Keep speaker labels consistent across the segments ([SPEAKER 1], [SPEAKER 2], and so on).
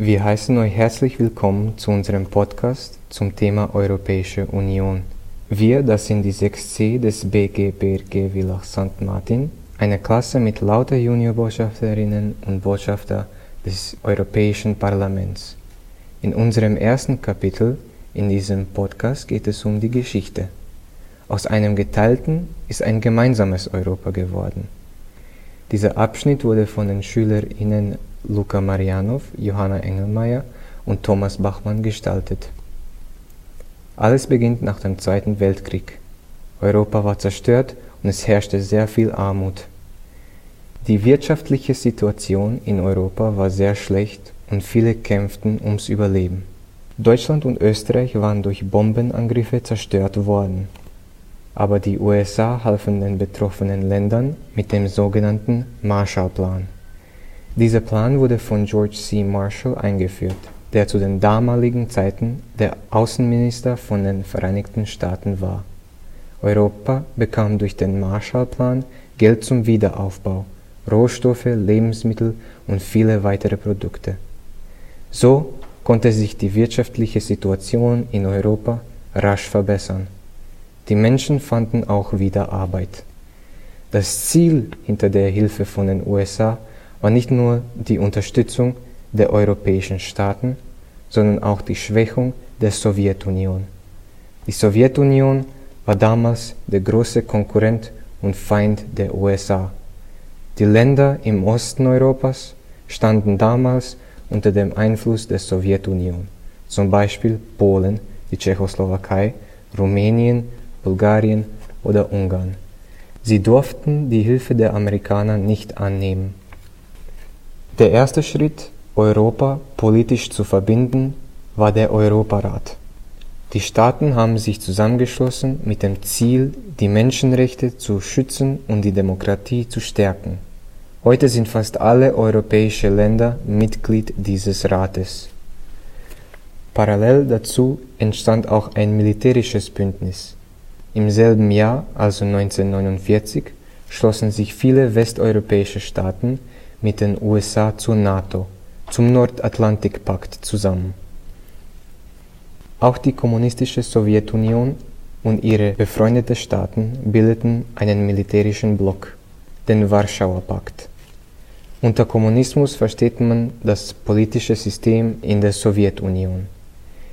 [SPEAKER 1] Wir heißen euch herzlich willkommen zu unserem Podcast zum Thema Europäische Union. Wir, das sind die 6C des BGBRG Villach St. Martin, eine Klasse mit lauter Juniorbotschafterinnen und Botschafter des Europäischen Parlaments. In unserem ersten Kapitel in diesem Podcast geht es um die Geschichte. Aus einem geteilten ist ein gemeinsames Europa geworden. Dieser Abschnitt wurde von den SchülerInnen Luca Marianov, Johanna Engelmeier und Thomas Bachmann gestaltet. Alles beginnt nach dem Zweiten Weltkrieg. Europa war zerstört und es herrschte sehr viel Armut. Die wirtschaftliche Situation in Europa war sehr schlecht und viele kämpften ums Überleben. Deutschland und Österreich waren durch Bombenangriffe zerstört worden. Aber die USA halfen den betroffenen Ländern mit dem sogenannten Marshallplan. Dieser Plan wurde von George C. Marshall eingeführt, der zu den damaligen Zeiten der Außenminister von den Vereinigten Staaten war. Europa bekam durch den Marshallplan Geld zum Wiederaufbau, Rohstoffe, Lebensmittel und viele weitere Produkte. So konnte sich die wirtschaftliche Situation in Europa rasch verbessern. Die Menschen fanden auch wieder Arbeit. Das Ziel hinter der Hilfe von den USA war nicht nur die Unterstützung der europäischen Staaten, sondern auch die Schwächung der Sowjetunion. Die Sowjetunion war damals der große Konkurrent und Feind der USA. Die Länder im Osten Europas standen damals unter dem Einfluss der Sowjetunion, zum Beispiel Polen, die Tschechoslowakei, Rumänien, Bulgarien oder Ungarn. Sie durften die Hilfe der Amerikaner nicht annehmen. Der erste Schritt, Europa politisch zu verbinden, war der Europarat. Die Staaten haben sich zusammengeschlossen mit dem Ziel, die Menschenrechte zu schützen und die Demokratie zu stärken. Heute sind fast alle europäische Länder Mitglied dieses Rates. Parallel dazu entstand auch ein militärisches Bündnis. Im selben Jahr, also 1949, schlossen sich viele westeuropäische Staaten mit den USA zur NATO, zum Nordatlantikpakt zusammen. Auch die kommunistische Sowjetunion und ihre befreundeten Staaten bildeten einen militärischen Block, den Warschauer Pakt. Unter Kommunismus versteht man das politische System in der Sowjetunion.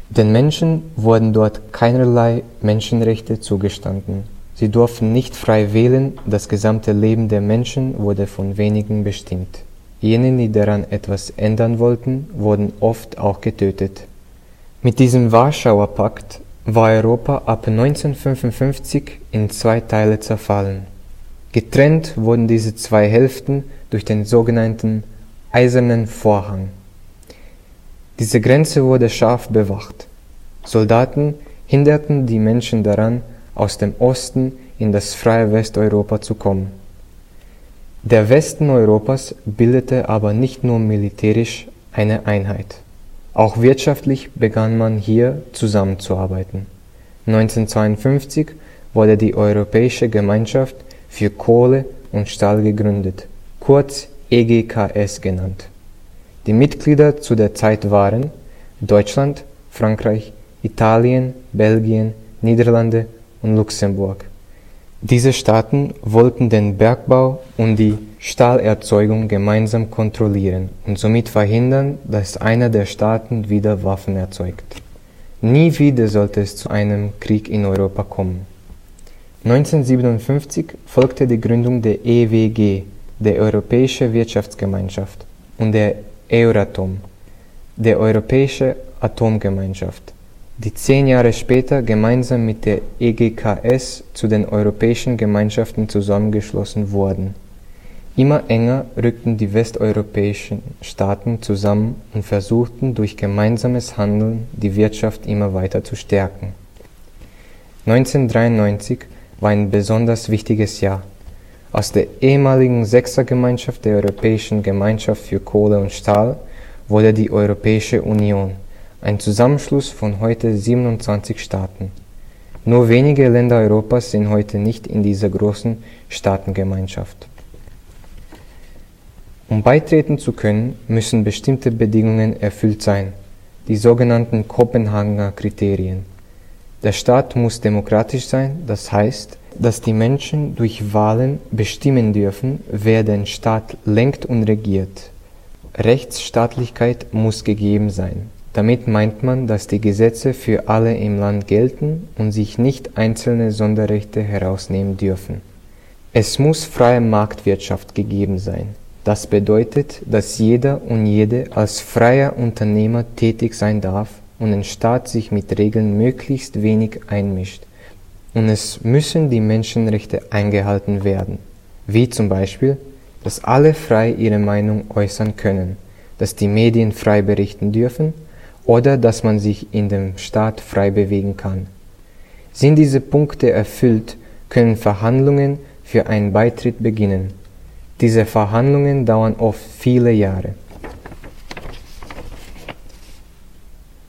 [SPEAKER 1] Den Menschen wurden dort keinerlei Menschenrechte zugestanden Sie durften nicht frei wählen, das gesamte Leben der Menschen wurde von wenigen bestimmt. Jene, die daran etwas ändern wollten, wurden oft auch getötet. Mit diesem Warschauer Pakt war Europa ab 1955 in zwei Teile zerfallen. Getrennt wurden diese zwei Hälften durch den sogenannten Eisernen Vorhang. Diese Grenze wurde scharf bewacht. Soldaten hinderten die Menschen daran, aus dem Osten in das freie Westeuropa zu kommen. Der Westen Europas bildete aber nicht nur militärisch eine Einheit. Auch wirtschaftlich begann man hier zusammenzuarbeiten. 1952 wurde die Europäische Gemeinschaft für Kohle und Stahl gegründet, kurz EGKS genannt. Die Mitglieder zu der Zeit waren Deutschland, Frankreich, Italien, Belgien, Niederlande und Luxemburg. Diese Staaten wollten den Bergbau und die Stahlerzeugung gemeinsam kontrollieren und somit verhindern, dass einer der Staaten wieder Waffen erzeugt. Nie wieder sollte es zu einem Krieg in Europa kommen. 1957 folgte die Gründung der EWG, der Europäische Wirtschaftsgemeinschaft, und der Euratom, der Europäische Atomgemeinschaft die zehn Jahre später gemeinsam mit der EGKS zu den Europäischen Gemeinschaften zusammengeschlossen wurden. Immer enger rückten die westeuropäischen Staaten zusammen und versuchten durch gemeinsames Handeln die Wirtschaft immer weiter zu stärken. 1993 war ein besonders wichtiges Jahr. Aus der ehemaligen Sechsergemeinschaft der Europäischen Gemeinschaft für Kohle und Stahl wurde die Europäische Union ein Zusammenschluss von heute 27 Staaten. Nur wenige Länder Europas sind heute nicht in dieser großen Staatengemeinschaft. Um beitreten zu können, müssen bestimmte Bedingungen erfüllt sein, die sogenannten Kopenhagener Kriterien. Der Staat muss demokratisch sein, das heißt, dass die Menschen durch Wahlen bestimmen dürfen, wer den Staat lenkt und regiert. Rechtsstaatlichkeit muss gegeben sein. Damit meint man, dass die Gesetze für alle im Land gelten und sich nicht einzelne Sonderrechte herausnehmen dürfen. Es muss freie Marktwirtschaft gegeben sein. Das bedeutet, dass jeder und jede als freier Unternehmer tätig sein darf und der Staat sich mit Regeln möglichst wenig einmischt. Und es müssen die Menschenrechte eingehalten werden, wie zum Beispiel, dass alle frei ihre Meinung äußern können, dass die Medien frei berichten dürfen oder dass man sich in dem Staat frei bewegen kann. Sind diese Punkte erfüllt, können Verhandlungen für einen Beitritt beginnen. Diese Verhandlungen dauern oft viele Jahre.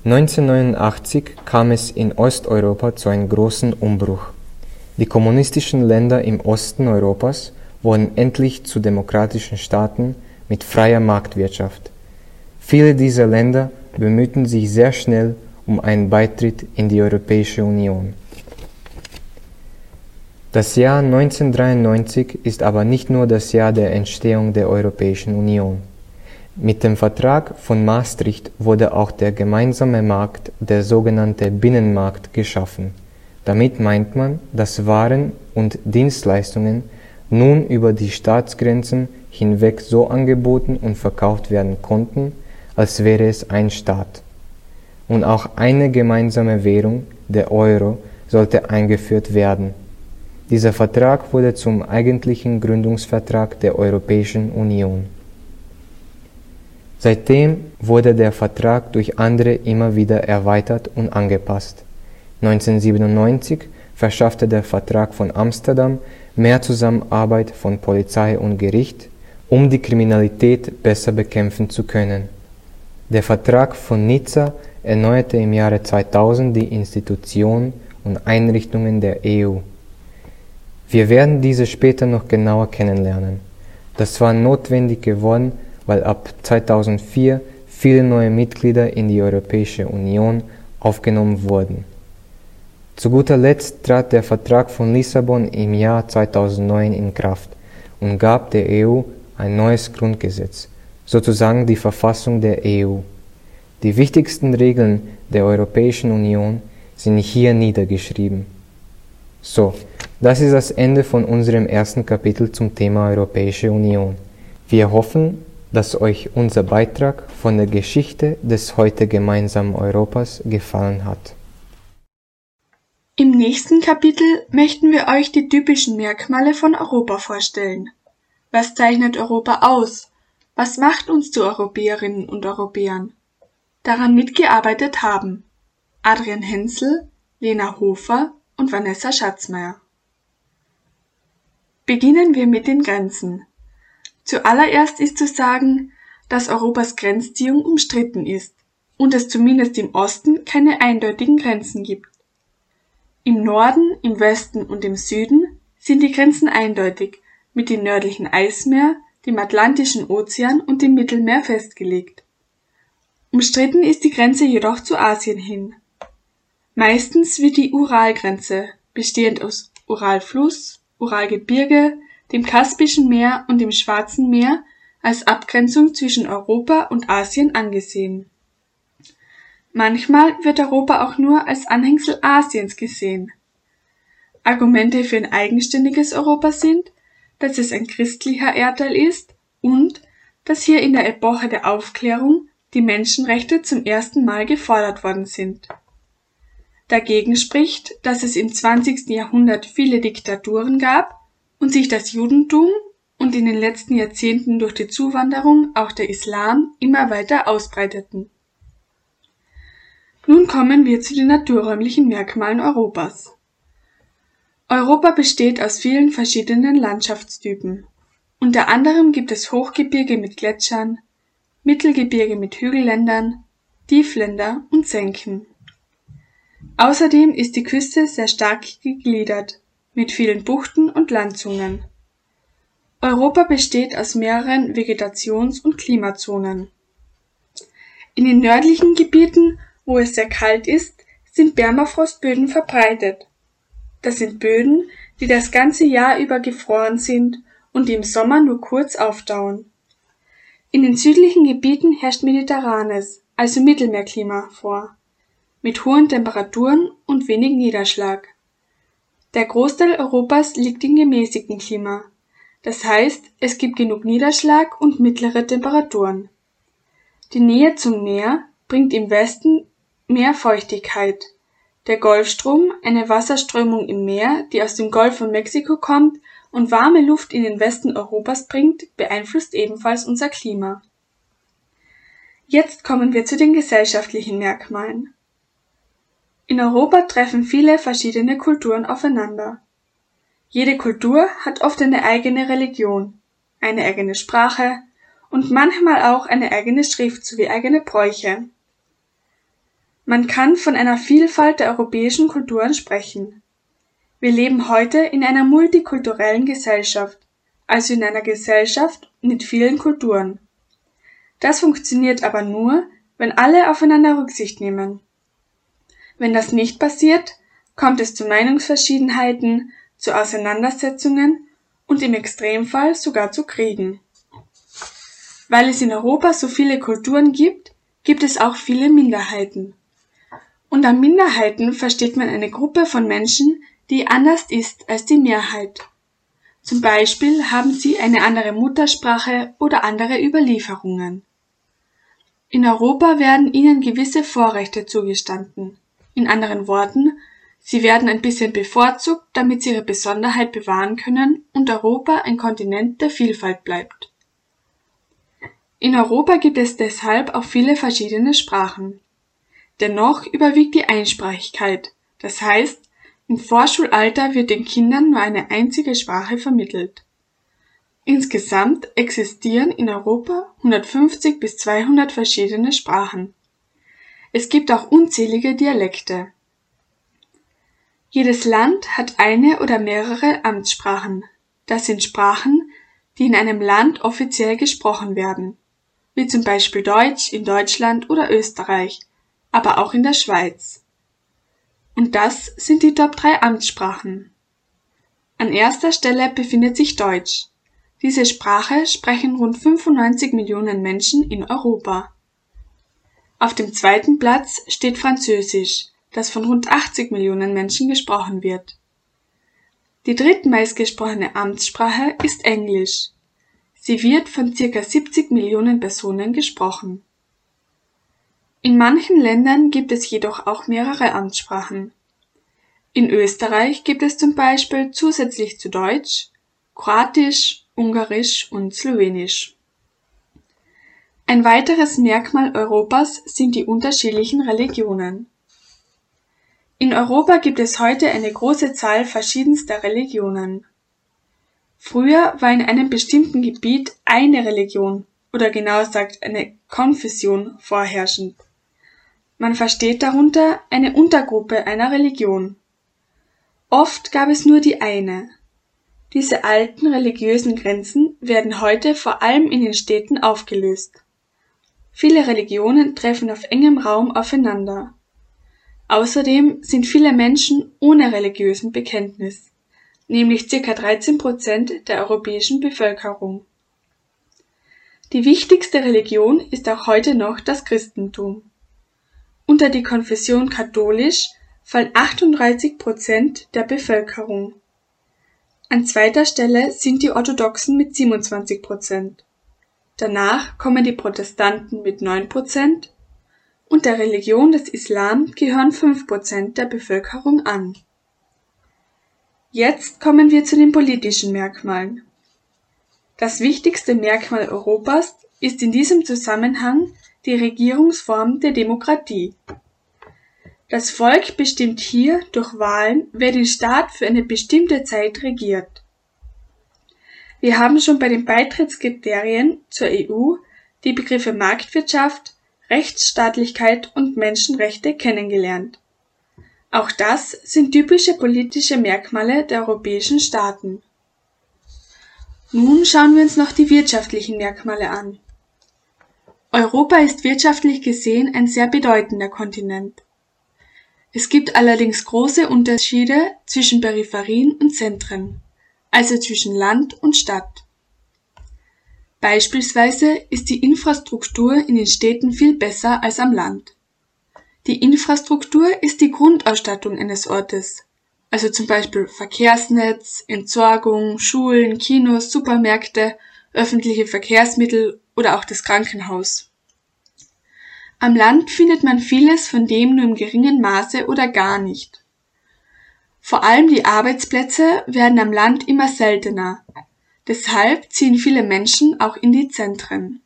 [SPEAKER 1] 1989 kam es in Osteuropa zu einem großen Umbruch. Die kommunistischen Länder im Osten Europas wurden endlich zu demokratischen Staaten mit freier Marktwirtschaft. Viele dieser Länder bemühten sich sehr schnell um einen Beitritt in die Europäische Union. Das Jahr 1993 ist aber nicht nur das Jahr der Entstehung der Europäischen Union. Mit dem Vertrag von Maastricht wurde auch der gemeinsame Markt, der sogenannte Binnenmarkt, geschaffen. Damit meint man, dass Waren und Dienstleistungen nun über die Staatsgrenzen hinweg so angeboten und verkauft werden konnten, als wäre es ein Staat. Und auch eine gemeinsame Währung, der Euro, sollte eingeführt werden. Dieser Vertrag wurde zum eigentlichen Gründungsvertrag der Europäischen Union. Seitdem wurde der Vertrag durch andere immer wieder erweitert und angepasst. 1997 verschaffte der Vertrag von Amsterdam mehr Zusammenarbeit von Polizei und Gericht, um die Kriminalität besser bekämpfen zu können. Der Vertrag von Nizza erneuerte im Jahre 2000 die Institutionen und Einrichtungen der EU. Wir werden diese später noch genauer kennenlernen. Das war notwendig geworden, weil ab 2004 viele neue Mitglieder in die Europäische Union aufgenommen wurden. Zu guter Letzt trat der Vertrag von Lissabon im Jahr 2009 in Kraft und gab der EU ein neues Grundgesetz sozusagen die Verfassung der EU. Die wichtigsten Regeln der Europäischen Union sind hier niedergeschrieben. So, das ist das Ende von unserem ersten Kapitel zum Thema Europäische Union. Wir hoffen, dass euch unser Beitrag von der Geschichte des heute gemeinsamen Europas gefallen hat.
[SPEAKER 2] Im nächsten Kapitel möchten wir euch die typischen Merkmale von Europa vorstellen. Was zeichnet Europa aus? Was macht uns zu Europäerinnen und Europäern? Daran mitgearbeitet haben Adrian Hensel, Lena Hofer und Vanessa Schatzmeier. Beginnen wir mit den Grenzen. Zuallererst ist zu sagen, dass Europas Grenzziehung umstritten ist und es zumindest im Osten keine eindeutigen Grenzen gibt. Im Norden, im Westen und im Süden sind die Grenzen eindeutig mit dem nördlichen Eismeer, dem Atlantischen Ozean und dem Mittelmeer festgelegt. Umstritten ist die Grenze jedoch zu Asien hin. Meistens wird die Uralgrenze, bestehend aus Uralfluss, Uralgebirge, dem Kaspischen Meer und dem Schwarzen Meer, als Abgrenzung zwischen Europa und Asien angesehen. Manchmal wird Europa auch nur als Anhängsel Asiens gesehen. Argumente für ein eigenständiges Europa sind, dass es ein christlicher Erdteil ist und dass hier in der Epoche der Aufklärung die Menschenrechte zum ersten Mal gefordert worden sind. Dagegen spricht, dass es im 20. Jahrhundert viele Diktaturen gab und sich das Judentum und in den letzten Jahrzehnten durch die Zuwanderung auch der Islam immer weiter ausbreiteten. Nun kommen wir zu den naturräumlichen Merkmalen Europas. Europa besteht aus vielen verschiedenen Landschaftstypen. Unter anderem gibt es Hochgebirge mit Gletschern, Mittelgebirge mit Hügelländern, Tiefländer und Senken. Außerdem ist die Küste sehr stark gegliedert, mit vielen Buchten und Landzungen. Europa besteht aus mehreren Vegetations- und Klimazonen. In den nördlichen Gebieten, wo es sehr kalt ist, sind Permafrostböden verbreitet. Das sind Böden, die das ganze Jahr über gefroren sind und die im Sommer nur kurz auftauen. In den südlichen Gebieten herrscht mediterranes, also Mittelmeerklima vor, mit hohen Temperaturen und wenig Niederschlag. Der Großteil Europas liegt im gemäßigten Klima, das heißt, es gibt genug Niederschlag und mittlere Temperaturen. Die Nähe zum Meer bringt im Westen mehr Feuchtigkeit. Der Golfstrom, eine Wasserströmung im Meer, die aus dem Golf von Mexiko kommt und warme Luft in den Westen Europas bringt, beeinflusst ebenfalls unser Klima. Jetzt kommen wir zu den gesellschaftlichen Merkmalen. In Europa treffen viele verschiedene Kulturen aufeinander. Jede Kultur hat oft eine eigene Religion, eine eigene Sprache und manchmal auch eine eigene Schrift sowie eigene Bräuche. Man kann von einer Vielfalt der europäischen Kulturen sprechen. Wir leben heute in einer multikulturellen Gesellschaft, also in einer Gesellschaft mit vielen Kulturen. Das funktioniert aber nur, wenn alle aufeinander Rücksicht nehmen. Wenn das nicht passiert, kommt es zu Meinungsverschiedenheiten, zu Auseinandersetzungen und im Extremfall sogar zu Kriegen. Weil es in Europa so viele Kulturen gibt, gibt es auch viele Minderheiten. Unter Minderheiten versteht man eine Gruppe von Menschen, die anders ist als die Mehrheit. Zum Beispiel haben sie eine andere Muttersprache oder andere Überlieferungen. In Europa werden ihnen gewisse Vorrechte zugestanden. In anderen Worten, sie werden ein bisschen bevorzugt, damit sie ihre Besonderheit bewahren können und Europa ein Kontinent der Vielfalt bleibt. In Europa gibt es deshalb auch viele verschiedene Sprachen. Dennoch überwiegt die Einsprachigkeit, das heißt, im Vorschulalter wird den Kindern nur eine einzige Sprache vermittelt. Insgesamt existieren in Europa 150 bis 200 verschiedene Sprachen. Es gibt auch unzählige Dialekte. Jedes Land hat eine oder mehrere Amtssprachen. Das sind Sprachen, die in einem Land offiziell gesprochen werden, wie zum Beispiel Deutsch in Deutschland oder Österreich, aber auch in der Schweiz. Und das sind die Top 3 Amtssprachen. An erster Stelle befindet sich Deutsch. Diese Sprache sprechen rund 95 Millionen Menschen in Europa. Auf dem zweiten Platz steht Französisch, das von rund 80 Millionen Menschen gesprochen wird. Die drittmeistgesprochene Amtssprache ist Englisch. Sie wird von circa 70 Millionen Personen gesprochen. In manchen Ländern gibt es jedoch auch mehrere Amtssprachen. In Österreich gibt es zum Beispiel zusätzlich zu Deutsch Kroatisch, Ungarisch und Slowenisch. Ein weiteres Merkmal Europas sind die unterschiedlichen Religionen. In Europa gibt es heute eine große Zahl verschiedenster Religionen. Früher war in einem bestimmten Gebiet eine Religion oder genauer gesagt eine Konfession vorherrschend. Man versteht darunter eine Untergruppe einer Religion. Oft gab es nur die eine. Diese alten religiösen Grenzen werden heute vor allem in den Städten aufgelöst. Viele Religionen treffen auf engem Raum aufeinander. Außerdem sind viele Menschen ohne religiösen Bekenntnis, nämlich ca. 13 Prozent der europäischen Bevölkerung. Die wichtigste Religion ist auch heute noch das Christentum. Unter die Konfession katholisch fallen 38 Prozent der Bevölkerung. An zweiter Stelle sind die Orthodoxen mit 27 Prozent. Danach kommen die Protestanten mit 9 Prozent und der Religion des Islam gehören 5 Prozent der Bevölkerung an. Jetzt kommen wir zu den politischen Merkmalen. Das wichtigste Merkmal Europas ist in diesem Zusammenhang die Regierungsform der Demokratie. Das Volk bestimmt hier durch Wahlen, wer den Staat für eine bestimmte Zeit regiert. Wir haben schon bei den Beitrittskriterien zur EU die Begriffe Marktwirtschaft, Rechtsstaatlichkeit und Menschenrechte kennengelernt. Auch das sind typische politische Merkmale der europäischen Staaten. Nun schauen wir uns noch die wirtschaftlichen Merkmale an. Europa ist wirtschaftlich gesehen ein sehr bedeutender Kontinent. Es gibt allerdings große Unterschiede zwischen Peripherien und Zentren, also zwischen Land und Stadt. Beispielsweise ist die Infrastruktur in den Städten viel besser als am Land. Die Infrastruktur ist die Grundausstattung eines Ortes, also zum Beispiel Verkehrsnetz, Entsorgung, Schulen, Kinos, Supermärkte, öffentliche Verkehrsmittel oder auch das Krankenhaus. Am Land findet man vieles von dem nur im geringen Maße oder gar nicht. Vor allem die Arbeitsplätze werden am Land immer seltener, deshalb ziehen viele Menschen auch in die Zentren.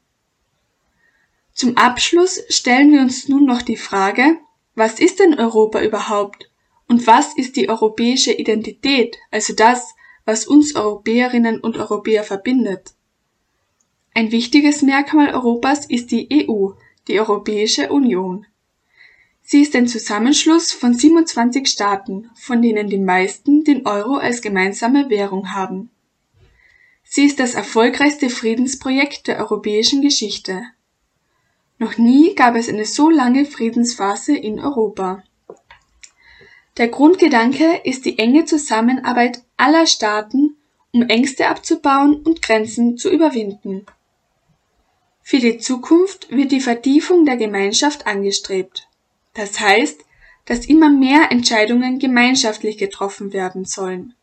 [SPEAKER 2] Zum Abschluss stellen wir uns nun noch die Frage, was ist denn Europa überhaupt und was ist die europäische Identität, also das, was uns Europäerinnen und Europäer verbindet? Ein wichtiges Merkmal Europas ist die EU, die Europäische Union. Sie ist ein Zusammenschluss von 27 Staaten, von denen die meisten den Euro als gemeinsame Währung haben. Sie ist das erfolgreichste Friedensprojekt der europäischen Geschichte. Noch nie gab es eine so lange Friedensphase in Europa. Der Grundgedanke ist die enge Zusammenarbeit aller Staaten, um Ängste abzubauen und Grenzen zu überwinden. Für die Zukunft wird die Vertiefung der Gemeinschaft angestrebt. Das heißt, dass immer mehr Entscheidungen gemeinschaftlich getroffen werden sollen.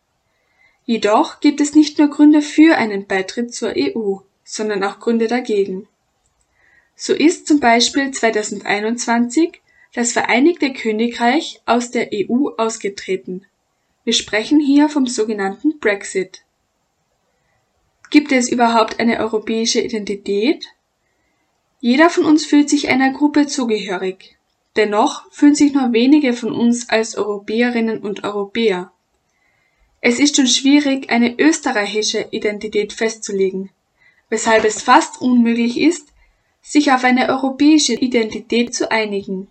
[SPEAKER 2] Jedoch gibt es nicht nur Gründe für einen Beitritt zur EU, sondern auch Gründe dagegen. So ist zum Beispiel 2021 das Vereinigte Königreich aus der EU ausgetreten. Wir sprechen hier vom sogenannten Brexit. Gibt es überhaupt eine europäische Identität? Jeder von uns fühlt sich einer Gruppe zugehörig. Dennoch fühlen sich nur wenige von uns als Europäerinnen und Europäer. Es ist schon schwierig, eine österreichische Identität festzulegen, weshalb es fast unmöglich ist, sich auf eine europäische Identität zu einigen.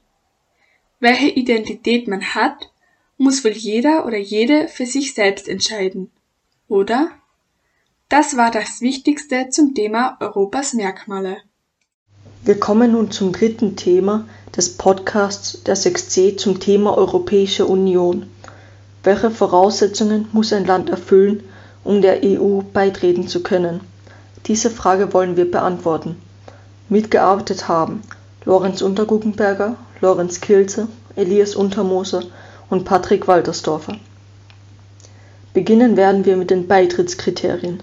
[SPEAKER 2] Welche Identität man hat, muss wohl jeder oder jede für sich selbst entscheiden. Oder? Das war das Wichtigste zum Thema Europas Merkmale.
[SPEAKER 3] Wir kommen nun zum dritten Thema des Podcasts der 6c zum Thema Europäische Union. Welche Voraussetzungen muss ein Land erfüllen, um der EU beitreten zu können? Diese Frage wollen wir beantworten. Mitgearbeitet haben Lorenz Unterguggenberger, Lorenz Kilze, Elias Untermoser und Patrick Waltersdorfer. Beginnen werden wir mit den Beitrittskriterien.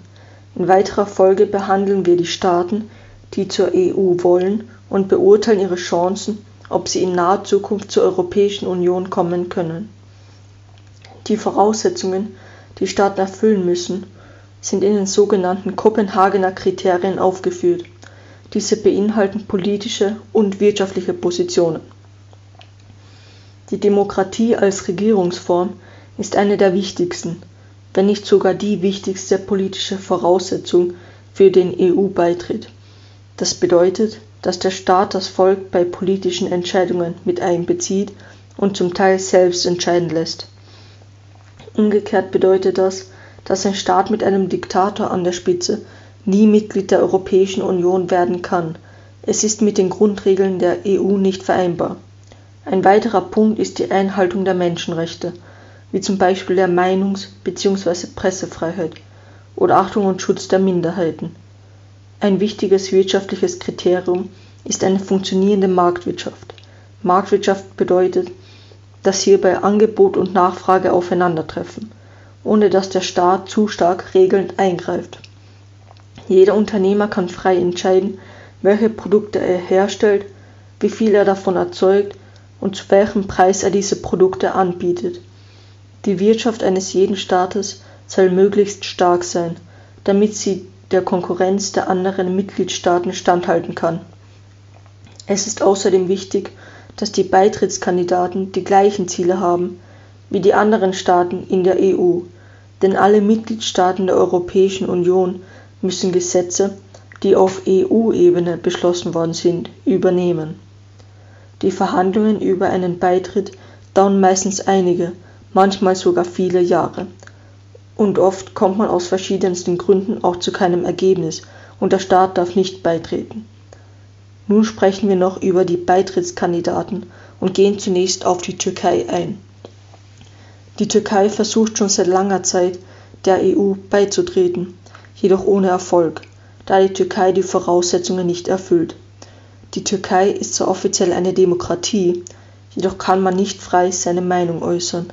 [SPEAKER 3] In weiterer Folge behandeln wir die Staaten, die zur EU wollen, und beurteilen ihre Chancen, ob sie in naher Zukunft zur Europäischen Union kommen können. Die Voraussetzungen, die Staaten erfüllen müssen, sind in den sogenannten Kopenhagener Kriterien aufgeführt. Diese beinhalten politische und wirtschaftliche Positionen. Die Demokratie als Regierungsform ist eine der wichtigsten, wenn nicht sogar die wichtigste politische Voraussetzung für den EU-Beitritt. Das bedeutet, dass der Staat das Volk bei politischen Entscheidungen mit einbezieht und zum Teil selbst entscheiden lässt. Umgekehrt bedeutet das, dass ein Staat mit einem Diktator an der Spitze nie Mitglied der Europäischen Union werden kann. Es ist mit den Grundregeln der EU nicht vereinbar. Ein weiterer Punkt ist die Einhaltung der Menschenrechte, wie zum Beispiel der Meinungs- bzw. Pressefreiheit oder Achtung und Schutz der Minderheiten. Ein wichtiges wirtschaftliches Kriterium ist eine funktionierende Marktwirtschaft. Marktwirtschaft bedeutet, dass hierbei Angebot und Nachfrage aufeinandertreffen, ohne dass der Staat zu stark regelnd eingreift. Jeder Unternehmer kann frei entscheiden, welche Produkte er herstellt, wie viel er davon erzeugt und zu welchem Preis er diese Produkte anbietet. Die Wirtschaft eines jeden Staates soll möglichst stark sein, damit sie der Konkurrenz der anderen Mitgliedstaaten standhalten kann. Es ist außerdem wichtig, dass die Beitrittskandidaten die gleichen Ziele haben wie die anderen Staaten in der EU, denn alle Mitgliedstaaten der Europäischen Union müssen Gesetze, die auf EU-Ebene beschlossen worden sind, übernehmen. Die Verhandlungen über einen Beitritt dauern meistens einige, manchmal sogar viele Jahre. Und oft kommt man aus verschiedensten Gründen auch zu keinem Ergebnis und der Staat darf nicht beitreten. Nun sprechen wir noch über die Beitrittskandidaten und gehen zunächst auf die Türkei ein. Die Türkei versucht schon seit langer Zeit, der EU beizutreten, jedoch ohne Erfolg, da die Türkei die Voraussetzungen nicht erfüllt. Die Türkei ist zwar offiziell eine Demokratie, jedoch kann man nicht frei seine Meinung äußern.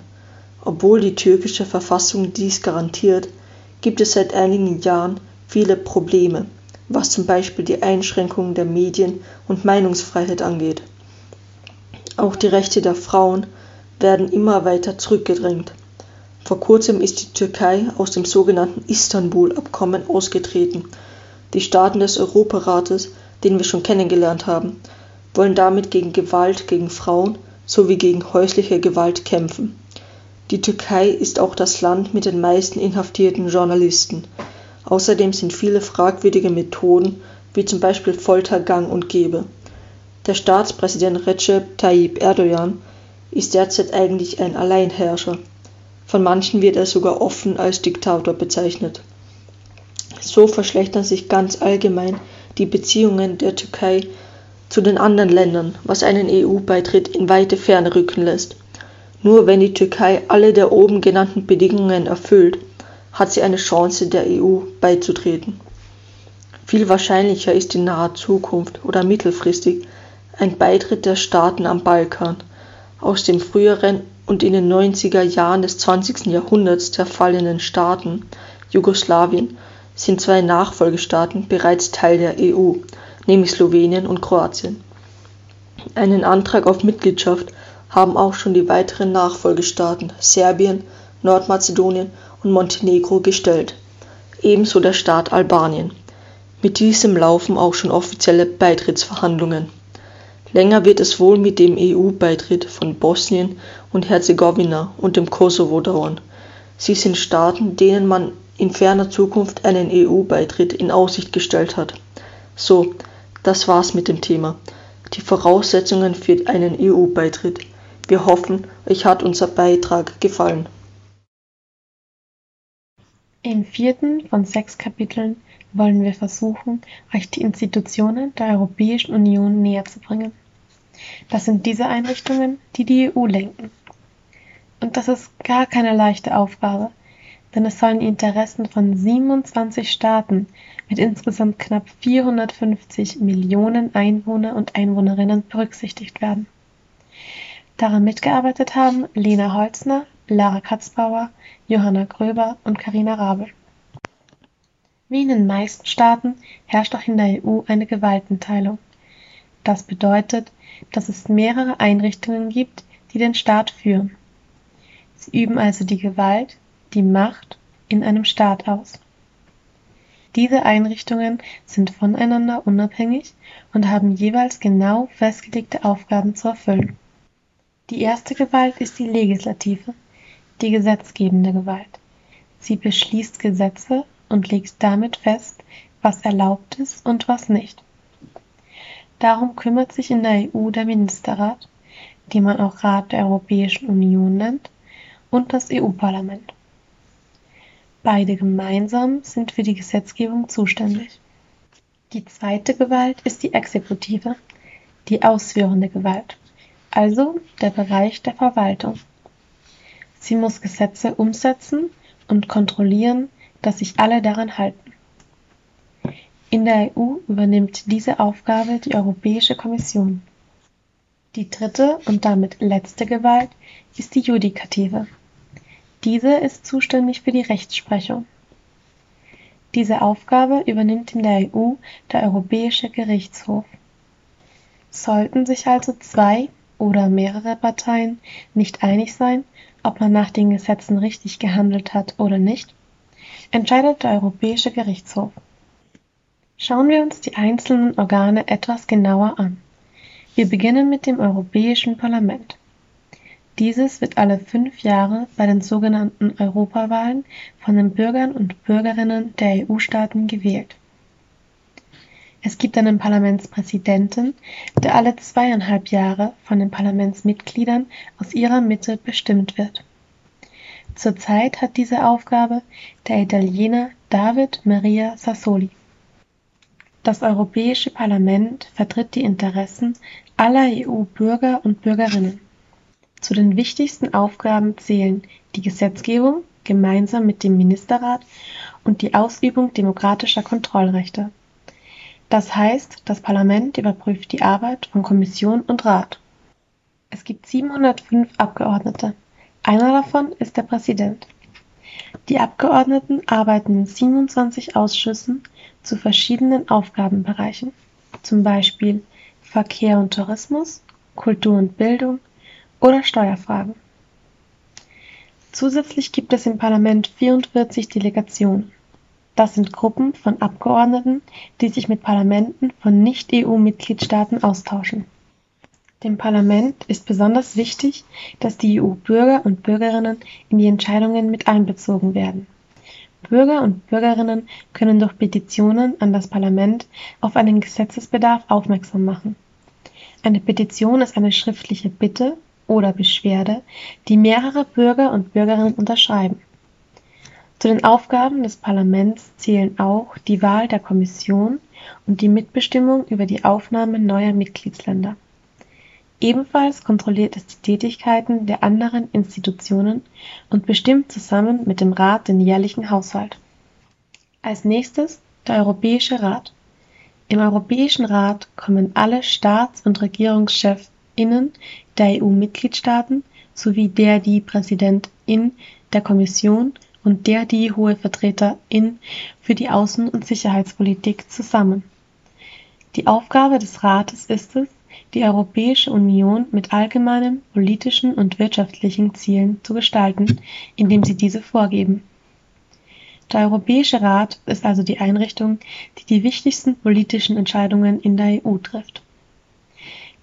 [SPEAKER 3] Obwohl die türkische Verfassung dies garantiert, gibt es seit einigen Jahren viele Probleme, was zum Beispiel die Einschränkung der Medien und Meinungsfreiheit angeht. Auch die Rechte der Frauen werden immer weiter zurückgedrängt. Vor kurzem ist die Türkei aus dem sogenannten Istanbul-Abkommen ausgetreten. Die Staaten des Europarates, den wir schon kennengelernt haben, wollen damit gegen Gewalt gegen Frauen sowie gegen häusliche Gewalt kämpfen. Die Türkei ist auch das Land mit den meisten inhaftierten Journalisten. Außerdem sind viele fragwürdige Methoden, wie zum Beispiel Folter gang und gäbe. Der Staatspräsident Recep Tayyip Erdogan ist derzeit eigentlich ein Alleinherrscher. Von manchen wird er sogar offen als Diktator bezeichnet. So verschlechtern sich ganz allgemein die Beziehungen der Türkei zu den anderen Ländern, was einen EU-Beitritt in weite Ferne rücken lässt. Nur wenn die Türkei alle der oben genannten Bedingungen erfüllt, hat sie eine Chance, der EU beizutreten. Viel wahrscheinlicher ist in naher Zukunft oder mittelfristig ein Beitritt der Staaten am Balkan aus dem früheren und in den 90er Jahren des 20. Jahrhunderts zerfallenen Staaten Jugoslawien sind zwei Nachfolgestaaten bereits Teil der EU, nämlich Slowenien und Kroatien. Einen Antrag auf Mitgliedschaft haben auch schon die weiteren Nachfolgestaaten Serbien, Nordmazedonien und Montenegro gestellt, ebenso der Staat Albanien. Mit diesem laufen auch schon offizielle Beitrittsverhandlungen. Länger wird es wohl mit dem EU-Beitritt von Bosnien und Herzegowina und dem Kosovo dauern. Sie sind Staaten, denen man in ferner Zukunft einen EU-Beitritt in Aussicht gestellt hat. So, das war's mit dem Thema. Die Voraussetzungen für einen EU-Beitritt. Wir hoffen, euch hat unser Beitrag gefallen.
[SPEAKER 4] Im vierten von sechs Kapiteln wollen wir versuchen, euch die Institutionen der Europäischen Union näher zu bringen. Das sind diese Einrichtungen, die die EU lenken. Und das ist gar keine leichte Aufgabe, denn es sollen die Interessen von 27 Staaten mit insgesamt knapp 450 Millionen Einwohner und Einwohnerinnen berücksichtigt werden. Daran mitgearbeitet haben Lena Holzner, Lara Katzbauer, Johanna Gröber und Karina Rabel. Wie in den meisten Staaten herrscht auch in der EU eine Gewaltenteilung. Das bedeutet, dass es mehrere Einrichtungen gibt, die den Staat führen. Sie üben also die Gewalt, die Macht in einem Staat aus. Diese Einrichtungen sind voneinander unabhängig und haben jeweils genau festgelegte Aufgaben zu erfüllen. Die erste Gewalt ist die Legislative, die gesetzgebende Gewalt. Sie beschließt Gesetze und legt damit fest, was erlaubt ist und was nicht. Darum kümmert sich in der EU der Ministerrat, den man auch Rat der Europäischen Union nennt, und das EU-Parlament. Beide gemeinsam sind für die Gesetzgebung zuständig. Die zweite Gewalt ist die Exekutive, die ausführende Gewalt, also der Bereich der Verwaltung. Sie muss Gesetze umsetzen und kontrollieren, dass sich alle daran halten. In der EU übernimmt diese Aufgabe die Europäische Kommission. Die dritte und damit letzte Gewalt ist die Judikative. Diese ist zuständig für die Rechtsprechung. Diese Aufgabe übernimmt in der EU der Europäische Gerichtshof. Sollten sich also zwei oder mehrere Parteien nicht einig sein, ob man nach den Gesetzen richtig gehandelt hat oder nicht, entscheidet der Europäische Gerichtshof. Schauen wir uns die einzelnen Organe etwas genauer an. Wir beginnen mit dem Europäischen Parlament. Dieses wird alle fünf Jahre bei den sogenannten Europawahlen von den Bürgern und Bürgerinnen der EU-Staaten gewählt. Es gibt einen Parlamentspräsidenten, der alle zweieinhalb Jahre von den Parlamentsmitgliedern aus ihrer Mitte bestimmt wird. Zurzeit hat diese Aufgabe der Italiener David Maria Sassoli. Das Europäische Parlament vertritt die Interessen aller EU-Bürger und Bürgerinnen. Zu den wichtigsten Aufgaben zählen die Gesetzgebung gemeinsam mit dem Ministerrat und die Ausübung demokratischer Kontrollrechte. Das heißt, das Parlament überprüft die Arbeit von Kommission und Rat. Es gibt 705 Abgeordnete. Einer davon ist der Präsident. Die Abgeordneten arbeiten in 27 Ausschüssen zu verschiedenen Aufgabenbereichen, zum Beispiel Verkehr und Tourismus, Kultur und Bildung oder Steuerfragen. Zusätzlich gibt es im Parlament 44 Delegationen. Das sind Gruppen von Abgeordneten, die sich mit Parlamenten von Nicht-EU-Mitgliedstaaten austauschen. Dem Parlament ist besonders wichtig, dass die EU-Bürger und Bürgerinnen in die Entscheidungen mit einbezogen werden. Bürger und Bürgerinnen können durch Petitionen an das Parlament auf einen Gesetzesbedarf aufmerksam machen. Eine Petition ist eine schriftliche Bitte oder Beschwerde, die mehrere Bürger und Bürgerinnen unterschreiben. Zu den Aufgaben des Parlaments zählen auch die Wahl der Kommission und die Mitbestimmung über die Aufnahme neuer Mitgliedsländer. Ebenfalls kontrolliert es die Tätigkeiten der anderen Institutionen und bestimmt zusammen mit dem Rat den jährlichen Haushalt. Als nächstes der Europäische Rat. Im Europäischen Rat kommen alle Staats- und Regierungschefinnen der EU-Mitgliedstaaten sowie der die Präsidentin der Kommission und der die Hohe Vertreterin für die Außen- und Sicherheitspolitik zusammen. Die Aufgabe des Rates ist es, die Europäische Union mit allgemeinen politischen und wirtschaftlichen Zielen zu gestalten, indem sie diese vorgeben. Der Europäische Rat ist also die Einrichtung, die die wichtigsten politischen Entscheidungen in der EU trifft.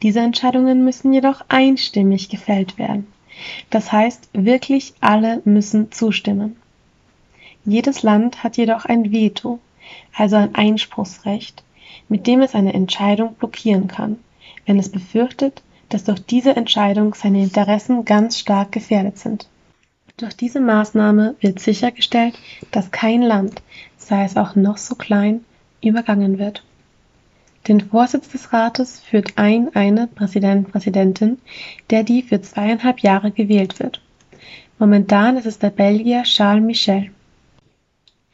[SPEAKER 4] Diese Entscheidungen müssen jedoch einstimmig gefällt werden. Das heißt, wirklich alle müssen zustimmen. Jedes Land hat jedoch ein Veto, also ein Einspruchsrecht, mit dem es eine Entscheidung blockieren kann wenn es befürchtet, dass durch diese Entscheidung seine Interessen ganz stark gefährdet sind. Durch diese Maßnahme wird sichergestellt, dass kein Land, sei es auch noch so klein, übergangen wird. Den Vorsitz des Rates führt ein eine Präsident Präsidentin, der die für zweieinhalb Jahre gewählt wird. Momentan ist es der Belgier Charles Michel.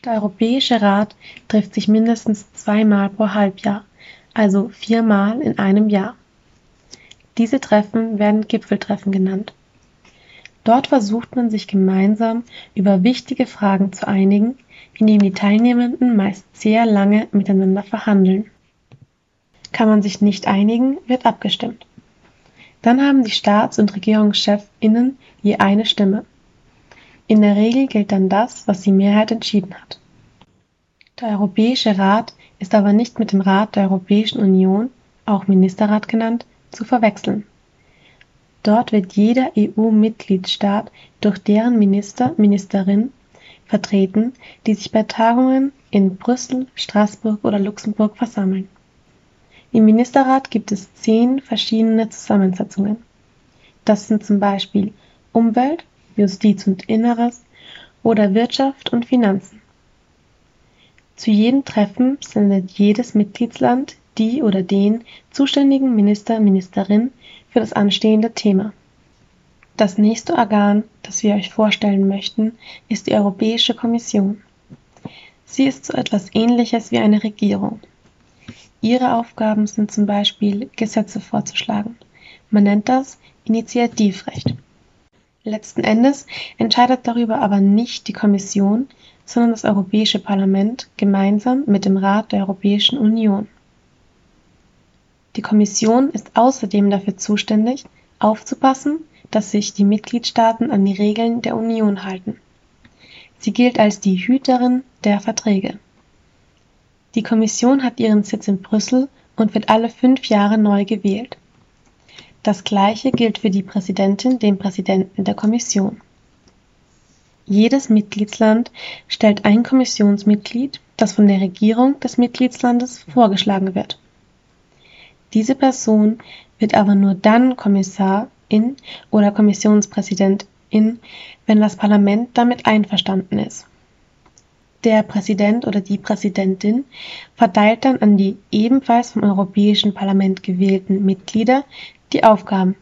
[SPEAKER 4] Der Europäische Rat trifft sich mindestens zweimal pro Halbjahr, also viermal in einem Jahr. Diese Treffen werden Gipfeltreffen genannt. Dort versucht man sich gemeinsam über wichtige Fragen zu einigen, indem die Teilnehmenden meist sehr lange miteinander verhandeln. Kann man sich nicht einigen, wird abgestimmt. Dann haben die Staats- und Regierungschefinnen je eine Stimme. In der Regel gilt dann das, was die Mehrheit entschieden hat. Der Europäische Rat ist aber nicht mit dem Rat der Europäischen Union, auch Ministerrat genannt, zu verwechseln. Dort wird jeder EU-Mitgliedstaat durch deren Minister, Ministerin vertreten, die sich bei Tagungen in Brüssel, Straßburg oder Luxemburg versammeln. Im Ministerrat gibt es zehn verschiedene Zusammensetzungen. Das sind zum Beispiel Umwelt, Justiz und Inneres oder Wirtschaft und Finanzen. Zu jedem Treffen sendet jedes Mitgliedsland die oder den zuständigen Minister, Ministerin für das anstehende Thema. Das nächste Organ, das wir euch vorstellen möchten, ist die Europäische Kommission. Sie ist so etwas Ähnliches wie eine Regierung. Ihre Aufgaben sind zum Beispiel, Gesetze vorzuschlagen. Man nennt das Initiativrecht. Letzten Endes entscheidet darüber aber nicht die Kommission, sondern das Europäische Parlament gemeinsam mit dem Rat der Europäischen Union. Die Kommission ist außerdem dafür zuständig, aufzupassen, dass sich die Mitgliedstaaten an die Regeln der Union halten. Sie gilt als die Hüterin der Verträge. Die Kommission hat ihren Sitz in Brüssel und wird alle fünf Jahre neu gewählt. Das Gleiche gilt für die Präsidentin, den Präsidenten der Kommission. Jedes Mitgliedsland stellt ein Kommissionsmitglied, das von der Regierung des Mitgliedslandes vorgeschlagen wird. Diese Person wird aber nur dann Kommissarin oder Kommissionspräsidentin in, wenn das Parlament damit einverstanden ist. Der Präsident oder die Präsidentin verteilt dann an die ebenfalls vom Europäischen Parlament gewählten Mitglieder die Aufgaben.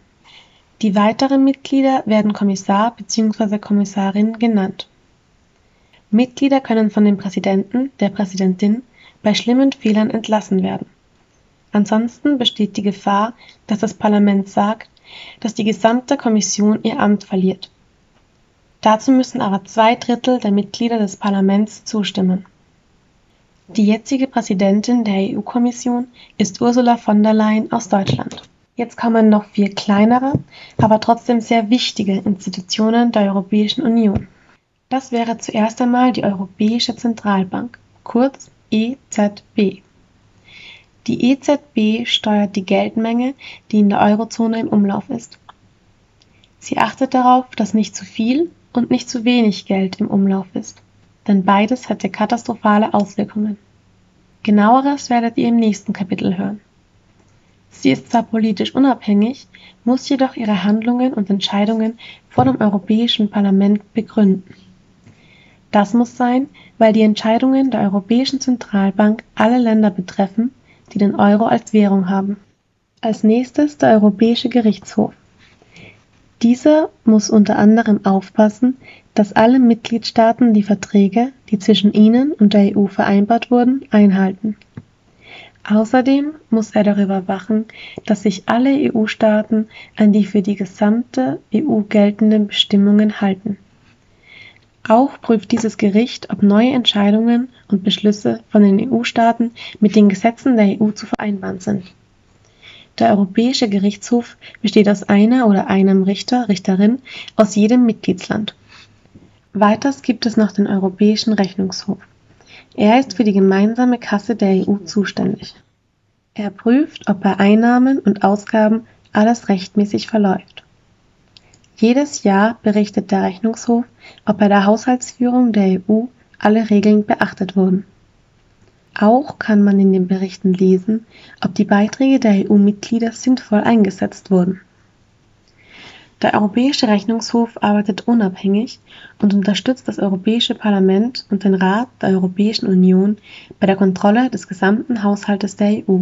[SPEAKER 4] Die weiteren Mitglieder werden Kommissar bzw. Kommissarin genannt. Mitglieder können von dem Präsidenten, der Präsidentin bei schlimmen Fehlern entlassen werden. Ansonsten besteht die Gefahr, dass das Parlament sagt, dass die gesamte Kommission ihr Amt verliert. Dazu müssen aber zwei Drittel der Mitglieder des Parlaments zustimmen. Die jetzige Präsidentin der EU-Kommission ist Ursula von der Leyen aus Deutschland. Jetzt kommen noch vier kleinere, aber trotzdem sehr wichtige Institutionen der Europäischen Union. Das wäre zuerst einmal die Europäische Zentralbank, kurz EZB. Die EZB steuert die Geldmenge, die in der Eurozone im Umlauf ist. Sie achtet darauf, dass nicht zu viel und nicht zu wenig Geld im Umlauf ist, denn beides hätte katastrophale Auswirkungen. Genaueres werdet ihr im nächsten Kapitel hören. Sie ist zwar politisch unabhängig, muss jedoch ihre Handlungen und Entscheidungen vor dem Europäischen Parlament begründen. Das muss sein, weil die Entscheidungen der Europäischen Zentralbank alle Länder betreffen die den Euro als Währung haben. Als nächstes der Europäische Gerichtshof. Dieser muss unter anderem aufpassen, dass alle Mitgliedstaaten die Verträge, die zwischen ihnen und der EU vereinbart wurden, einhalten. Außerdem muss er darüber wachen, dass sich alle EU-Staaten an die für die gesamte EU geltenden Bestimmungen halten. Auch prüft dieses Gericht, ob neue Entscheidungen und Beschlüsse von den EU-Staaten mit den Gesetzen der EU zu vereinbaren sind. Der Europäische Gerichtshof besteht aus einer oder einem Richter, Richterin aus jedem Mitgliedsland. Weiters gibt es noch den Europäischen Rechnungshof. Er ist für die gemeinsame Kasse der EU zuständig. Er prüft, ob bei Einnahmen und Ausgaben alles rechtmäßig verläuft. Jedes Jahr berichtet der Rechnungshof, ob bei der Haushaltsführung der EU alle Regeln beachtet wurden. Auch kann man in den Berichten lesen, ob die Beiträge der EU-Mitglieder sinnvoll eingesetzt wurden. Der Europäische Rechnungshof arbeitet unabhängig und unterstützt das Europäische Parlament und den Rat der Europäischen Union bei der Kontrolle des gesamten Haushaltes der EU.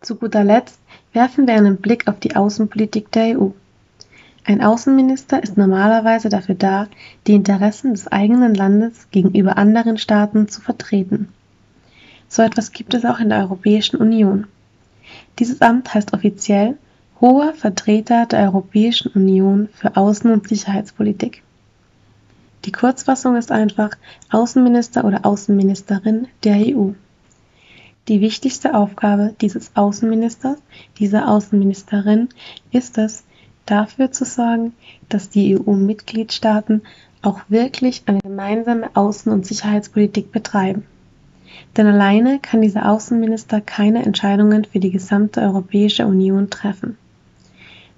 [SPEAKER 4] Zu guter Letzt werfen wir einen Blick auf die Außenpolitik der EU. Ein Außenminister ist normalerweise dafür da, die Interessen des eigenen Landes gegenüber anderen Staaten zu vertreten. So etwas gibt es auch in der Europäischen Union. Dieses Amt heißt offiziell Hoher Vertreter der Europäischen Union für Außen- und Sicherheitspolitik. Die Kurzfassung ist einfach Außenminister oder Außenministerin der EU. Die wichtigste Aufgabe dieses Außenministers, dieser Außenministerin ist es, dafür zu sorgen, dass die EU-Mitgliedstaaten auch wirklich eine gemeinsame Außen- und Sicherheitspolitik betreiben. Denn alleine kann dieser Außenminister keine Entscheidungen für die gesamte Europäische Union treffen.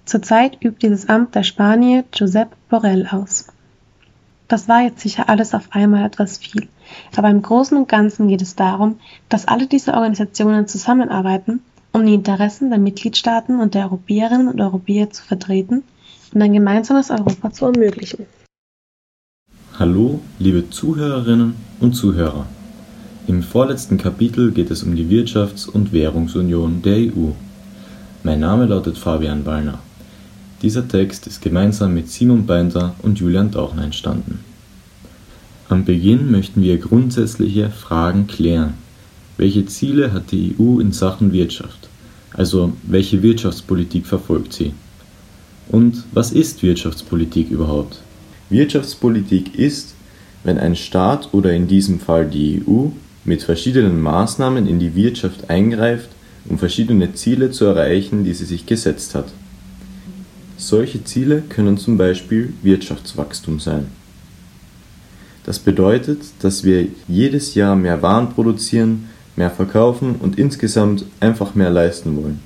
[SPEAKER 4] Zurzeit übt dieses Amt der Spanier Josep Borrell aus. Das war jetzt sicher alles auf einmal etwas viel, aber im Großen und Ganzen geht es darum, dass alle diese Organisationen zusammenarbeiten um die Interessen der Mitgliedstaaten und der Europäerinnen und Europäer zu vertreten und ein gemeinsames Europa zu ermöglichen.
[SPEAKER 5] Hallo, liebe Zuhörerinnen und Zuhörer. Im vorletzten Kapitel geht es um die Wirtschafts- und Währungsunion der EU. Mein Name lautet Fabian Wallner. Dieser Text ist gemeinsam mit Simon Beinder und Julian Dauchner entstanden. Am Beginn möchten wir grundsätzliche Fragen klären. Welche Ziele hat die EU in Sachen Wirtschaft? Also welche Wirtschaftspolitik verfolgt sie? Und was ist Wirtschaftspolitik überhaupt? Wirtschaftspolitik ist, wenn ein Staat oder in diesem Fall die EU mit verschiedenen Maßnahmen in die Wirtschaft eingreift, um verschiedene Ziele zu erreichen, die sie sich gesetzt hat. Solche Ziele können zum Beispiel Wirtschaftswachstum sein. Das bedeutet, dass wir jedes Jahr mehr Waren produzieren, mehr verkaufen und insgesamt einfach mehr leisten wollen.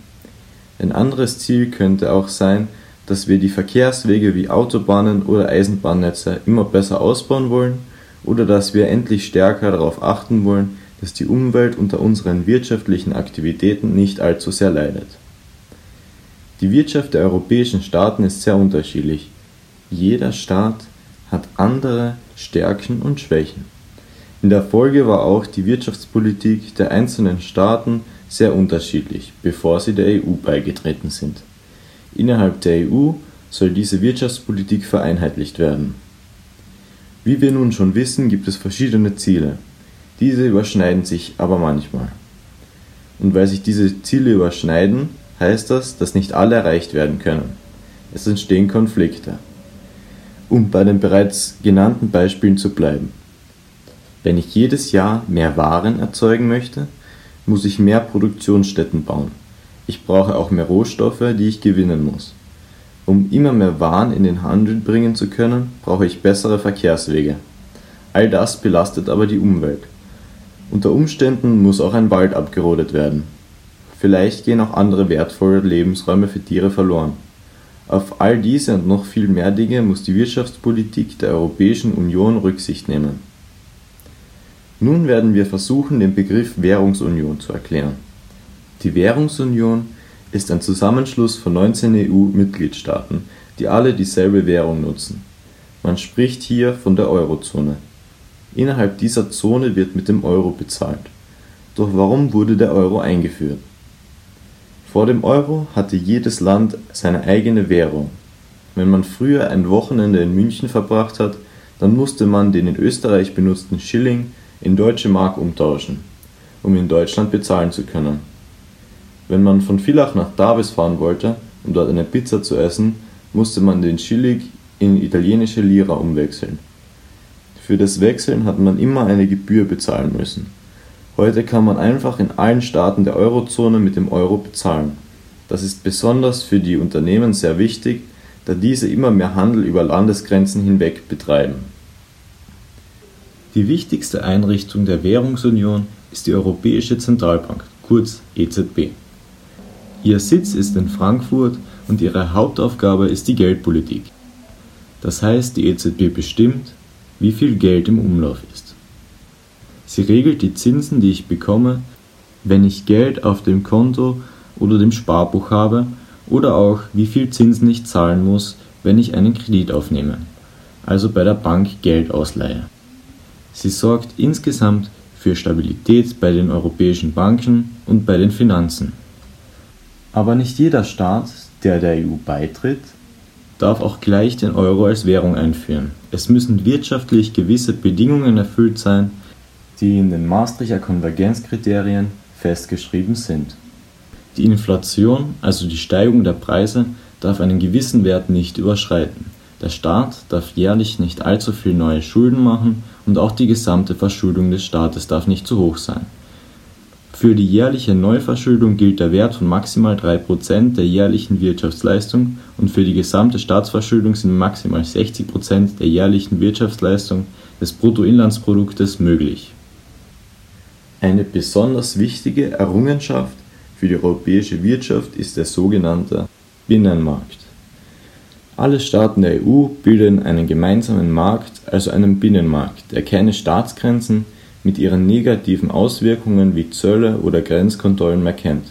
[SPEAKER 5] Ein anderes Ziel könnte auch sein, dass wir die Verkehrswege wie Autobahnen oder Eisenbahnnetze immer besser ausbauen wollen oder dass wir endlich stärker darauf achten wollen, dass die Umwelt unter unseren wirtschaftlichen Aktivitäten nicht allzu sehr leidet. Die Wirtschaft der europäischen Staaten ist sehr unterschiedlich. Jeder Staat hat andere Stärken und Schwächen. In der Folge war auch die Wirtschaftspolitik der einzelnen Staaten sehr unterschiedlich, bevor sie der EU beigetreten sind. Innerhalb der EU soll diese Wirtschaftspolitik vereinheitlicht werden. Wie wir nun schon wissen, gibt es verschiedene Ziele. Diese überschneiden sich aber manchmal. Und weil sich diese Ziele überschneiden, heißt das, dass nicht alle erreicht werden können. Es entstehen Konflikte. Um bei den bereits genannten Beispielen zu bleiben. Wenn ich jedes Jahr mehr Waren erzeugen möchte, muss ich mehr Produktionsstätten bauen. Ich brauche auch mehr Rohstoffe, die ich gewinnen muss. Um immer mehr Waren in den Handel bringen zu können, brauche ich bessere Verkehrswege. All das belastet aber die Umwelt. Unter Umständen muss auch ein Wald abgerodet werden. Vielleicht gehen auch andere wertvolle Lebensräume für Tiere verloren. Auf all diese und noch viel mehr Dinge muss die Wirtschaftspolitik der Europäischen Union Rücksicht nehmen. Nun werden wir versuchen, den Begriff Währungsunion zu erklären. Die Währungsunion ist ein Zusammenschluss von 19 EU-Mitgliedstaaten, die alle dieselbe Währung nutzen. Man spricht hier von der Eurozone. Innerhalb dieser Zone wird mit dem Euro bezahlt. Doch warum wurde der Euro eingeführt? Vor dem Euro hatte jedes Land seine eigene Währung. Wenn man früher ein Wochenende in München verbracht hat, dann musste man den in Österreich benutzten Schilling in Deutsche Mark umtauschen, um in Deutschland bezahlen zu können. Wenn man von Villach nach Davis fahren wollte, um dort eine Pizza zu essen, musste man den Schilling in italienische Lira umwechseln. Für das Wechseln hat man immer eine Gebühr bezahlen müssen. Heute kann man einfach in allen Staaten der Eurozone mit dem Euro bezahlen. Das ist besonders für die Unternehmen sehr wichtig, da diese immer mehr Handel über Landesgrenzen hinweg betreiben die wichtigste Einrichtung der Währungsunion ist die Europäische Zentralbank, kurz EZB. Ihr Sitz ist in Frankfurt und ihre Hauptaufgabe ist die Geldpolitik. Das heißt, die EZB bestimmt, wie viel Geld im Umlauf ist. Sie regelt die Zinsen, die ich bekomme, wenn ich Geld auf dem Konto oder dem Sparbuch habe, oder auch, wie viel Zinsen ich zahlen muss, wenn ich einen Kredit aufnehme, also bei der Bank Geld ausleihe. Sie sorgt insgesamt für Stabilität bei den europäischen Banken und bei den Finanzen. Aber nicht jeder Staat, der der EU beitritt, darf auch gleich den Euro als Währung einführen. Es müssen wirtschaftlich gewisse Bedingungen erfüllt sein, die in den Maastrichter Konvergenzkriterien festgeschrieben sind. Die Inflation, also die Steigung der Preise, darf einen gewissen Wert nicht überschreiten. Der Staat darf jährlich nicht allzu viel neue Schulden machen und auch die gesamte Verschuldung des Staates darf nicht zu hoch sein. Für die jährliche Neuverschuldung gilt der Wert von maximal 3% der jährlichen Wirtschaftsleistung und für die gesamte Staatsverschuldung sind maximal 60% der jährlichen Wirtschaftsleistung des Bruttoinlandsproduktes möglich. Eine besonders wichtige Errungenschaft für die europäische Wirtschaft ist der sogenannte Binnenmarkt. Alle Staaten der EU bilden einen gemeinsamen Markt, also einen Binnenmarkt, der keine Staatsgrenzen mit ihren negativen Auswirkungen wie Zölle oder Grenzkontrollen mehr kennt.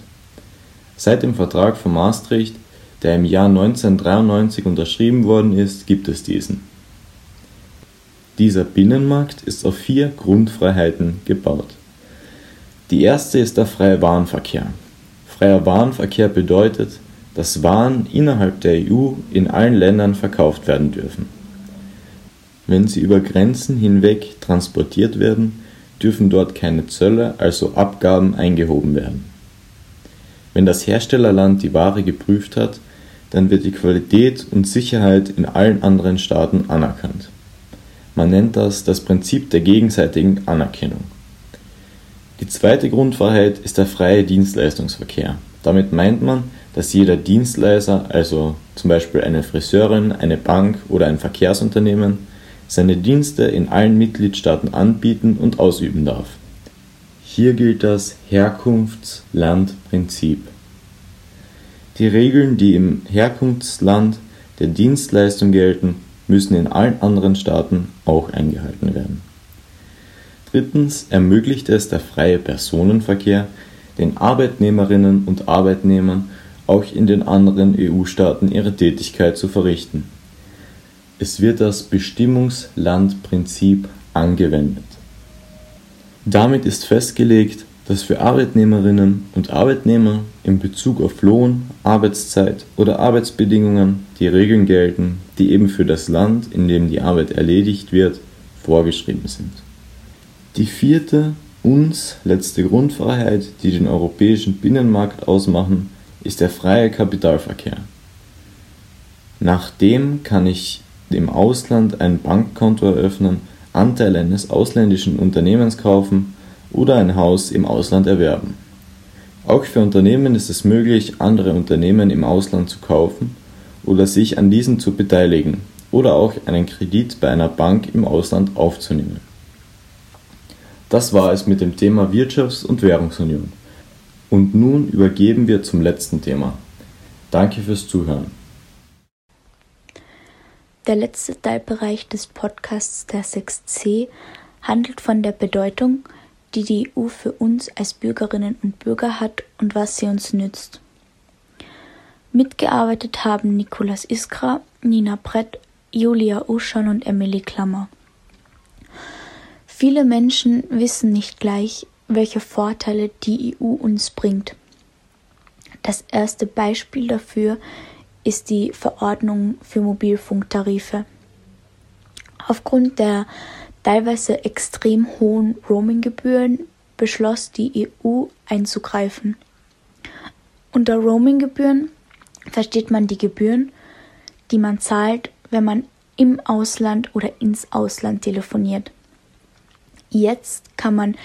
[SPEAKER 5] Seit dem Vertrag von Maastricht, der im Jahr 1993 unterschrieben worden ist, gibt es diesen. Dieser Binnenmarkt ist auf vier Grundfreiheiten gebaut. Die erste ist der freie Warenverkehr. Freier Warenverkehr bedeutet, dass Waren innerhalb der EU in allen Ländern verkauft werden dürfen. Wenn sie über Grenzen hinweg transportiert werden, dürfen dort keine Zölle, also Abgaben, eingehoben werden. Wenn das Herstellerland die Ware geprüft hat, dann wird die Qualität und Sicherheit in allen anderen Staaten anerkannt. Man nennt das das Prinzip der gegenseitigen Anerkennung. Die zweite Grundfreiheit ist der freie Dienstleistungsverkehr. Damit meint man, dass jeder Dienstleister, also zum Beispiel eine Friseurin, eine Bank oder ein Verkehrsunternehmen, seine Dienste in allen Mitgliedstaaten anbieten und ausüben darf. Hier gilt das Herkunftslandprinzip. Die Regeln, die im Herkunftsland der Dienstleistung gelten, müssen in allen anderen Staaten auch eingehalten werden. Drittens ermöglicht es der freie Personenverkehr den Arbeitnehmerinnen und Arbeitnehmern auch in den anderen EU-Staaten ihre Tätigkeit zu verrichten. Es wird das Bestimmungslandprinzip angewendet. Damit ist festgelegt, dass für Arbeitnehmerinnen und Arbeitnehmer in Bezug auf Lohn, Arbeitszeit oder Arbeitsbedingungen die Regeln gelten, die eben für das Land, in dem die Arbeit erledigt wird, vorgeschrieben sind. Die vierte, uns letzte Grundfreiheit, die den europäischen Binnenmarkt ausmachen, ist der freie Kapitalverkehr. Nach dem kann ich im Ausland ein Bankkonto eröffnen, Anteile eines ausländischen Unternehmens kaufen oder ein Haus im Ausland erwerben. Auch für Unternehmen ist es möglich, andere Unternehmen im Ausland zu kaufen oder sich an diesen zu beteiligen oder auch einen Kredit bei einer Bank im Ausland aufzunehmen. Das war es mit dem Thema Wirtschafts- und Währungsunion. Und nun übergeben wir zum letzten Thema. Danke fürs Zuhören.
[SPEAKER 6] Der letzte Teilbereich des Podcasts der 6c handelt von der Bedeutung, die die EU für uns als Bürgerinnen und Bürger hat und was sie uns nützt. Mitgearbeitet haben Nicolas Iskra, Nina Brett, Julia Uschan und Emily Klammer. Viele Menschen wissen nicht gleich, welche Vorteile die EU uns bringt. Das erste Beispiel dafür ist die Verordnung für Mobilfunktarife. Aufgrund der teilweise extrem hohen Roaminggebühren beschloss die EU einzugreifen. Unter Roaminggebühren versteht man die Gebühren, die man zahlt, wenn man im Ausland oder ins Ausland telefoniert. Jetzt kann man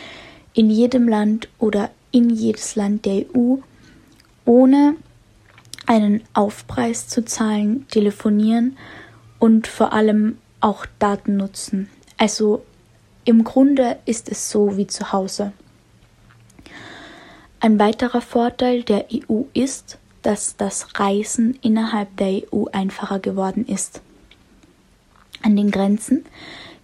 [SPEAKER 6] in jedem Land oder in jedes Land der EU ohne einen Aufpreis zu zahlen telefonieren und vor allem auch Daten nutzen. Also im Grunde ist es so wie zu Hause. Ein weiterer Vorteil der EU ist, dass das Reisen innerhalb der EU einfacher geworden ist. An den Grenzen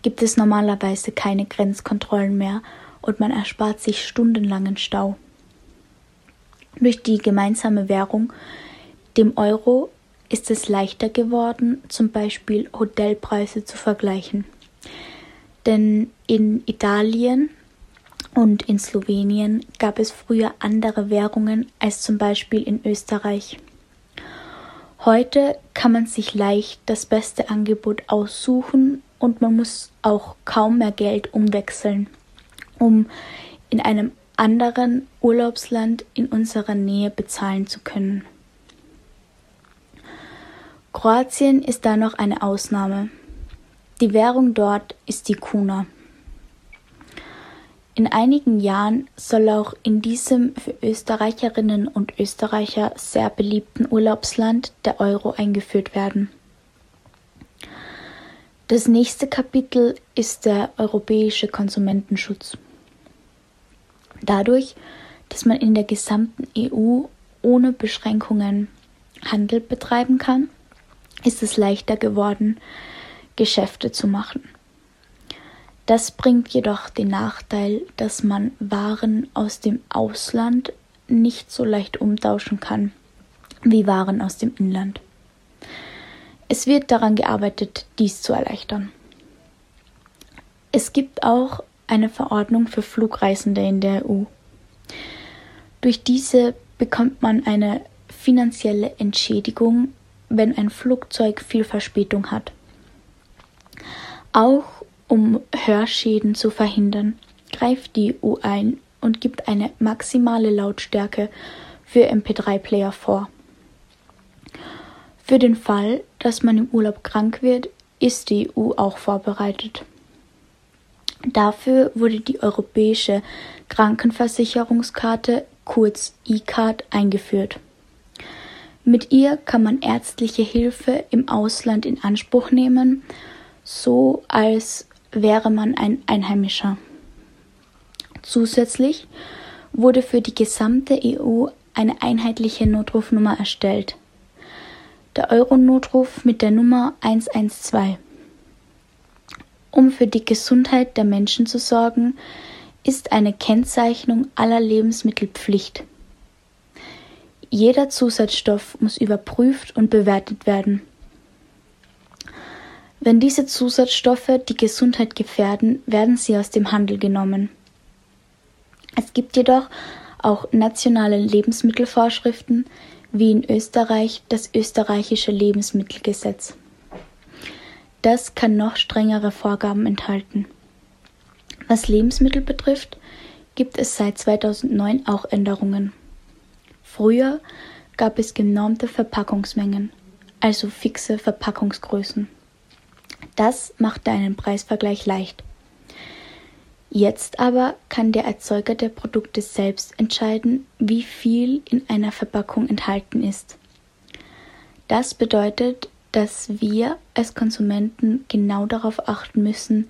[SPEAKER 6] gibt es normalerweise keine Grenzkontrollen mehr und man erspart sich stundenlangen Stau. Durch die gemeinsame Währung, dem Euro, ist es leichter geworden, zum Beispiel Hotelpreise zu vergleichen. Denn in Italien und in Slowenien gab es früher andere Währungen als zum Beispiel in Österreich. Heute kann man sich leicht das beste Angebot aussuchen und man muss auch kaum mehr Geld umwechseln, um in einem anderen Urlaubsland in unserer Nähe bezahlen zu können. Kroatien ist da noch eine Ausnahme. Die Währung dort ist die Kuna. In einigen Jahren soll auch in diesem für Österreicherinnen und Österreicher sehr beliebten Urlaubsland der Euro eingeführt werden. Das nächste Kapitel ist der europäische Konsumentenschutz. Dadurch, dass man in der gesamten EU ohne Beschränkungen Handel betreiben kann, ist es leichter geworden, Geschäfte zu machen. Das bringt jedoch den Nachteil, dass man Waren aus dem Ausland nicht so leicht umtauschen kann wie Waren aus dem Inland. Es wird daran gearbeitet, dies zu erleichtern. Es gibt auch eine Verordnung für Flugreisende in der EU. Durch diese bekommt man eine finanzielle Entschädigung, wenn ein Flugzeug viel Verspätung hat. Auch um Hörschäden zu verhindern, greift die EU ein und gibt eine maximale Lautstärke für MP3-Player vor. Für den Fall, dass man im Urlaub krank wird, ist die EU auch vorbereitet. Dafür wurde die europäische Krankenversicherungskarte kurz E-Card eingeführt. Mit ihr kann man ärztliche Hilfe im Ausland in Anspruch nehmen so als wäre man ein Einheimischer. Zusätzlich wurde für die gesamte EU eine einheitliche Notrufnummer erstellt. Der Euronotruf mit der Nummer 112. Um für die Gesundheit der Menschen zu sorgen, ist eine Kennzeichnung aller Lebensmittel Pflicht. Jeder Zusatzstoff muss überprüft und bewertet werden. Wenn diese Zusatzstoffe die Gesundheit gefährden, werden sie aus dem Handel genommen. Es gibt jedoch auch nationale Lebensmittelvorschriften, wie in Österreich das österreichische Lebensmittelgesetz. Das kann noch strengere Vorgaben enthalten. Was Lebensmittel betrifft, gibt es seit 2009 auch Änderungen. Früher gab es genormte Verpackungsmengen, also fixe Verpackungsgrößen. Das machte einen Preisvergleich leicht. Jetzt aber kann der Erzeuger der Produkte selbst entscheiden, wie viel in einer Verpackung enthalten ist. Das bedeutet, dass wir als Konsumenten genau darauf achten müssen,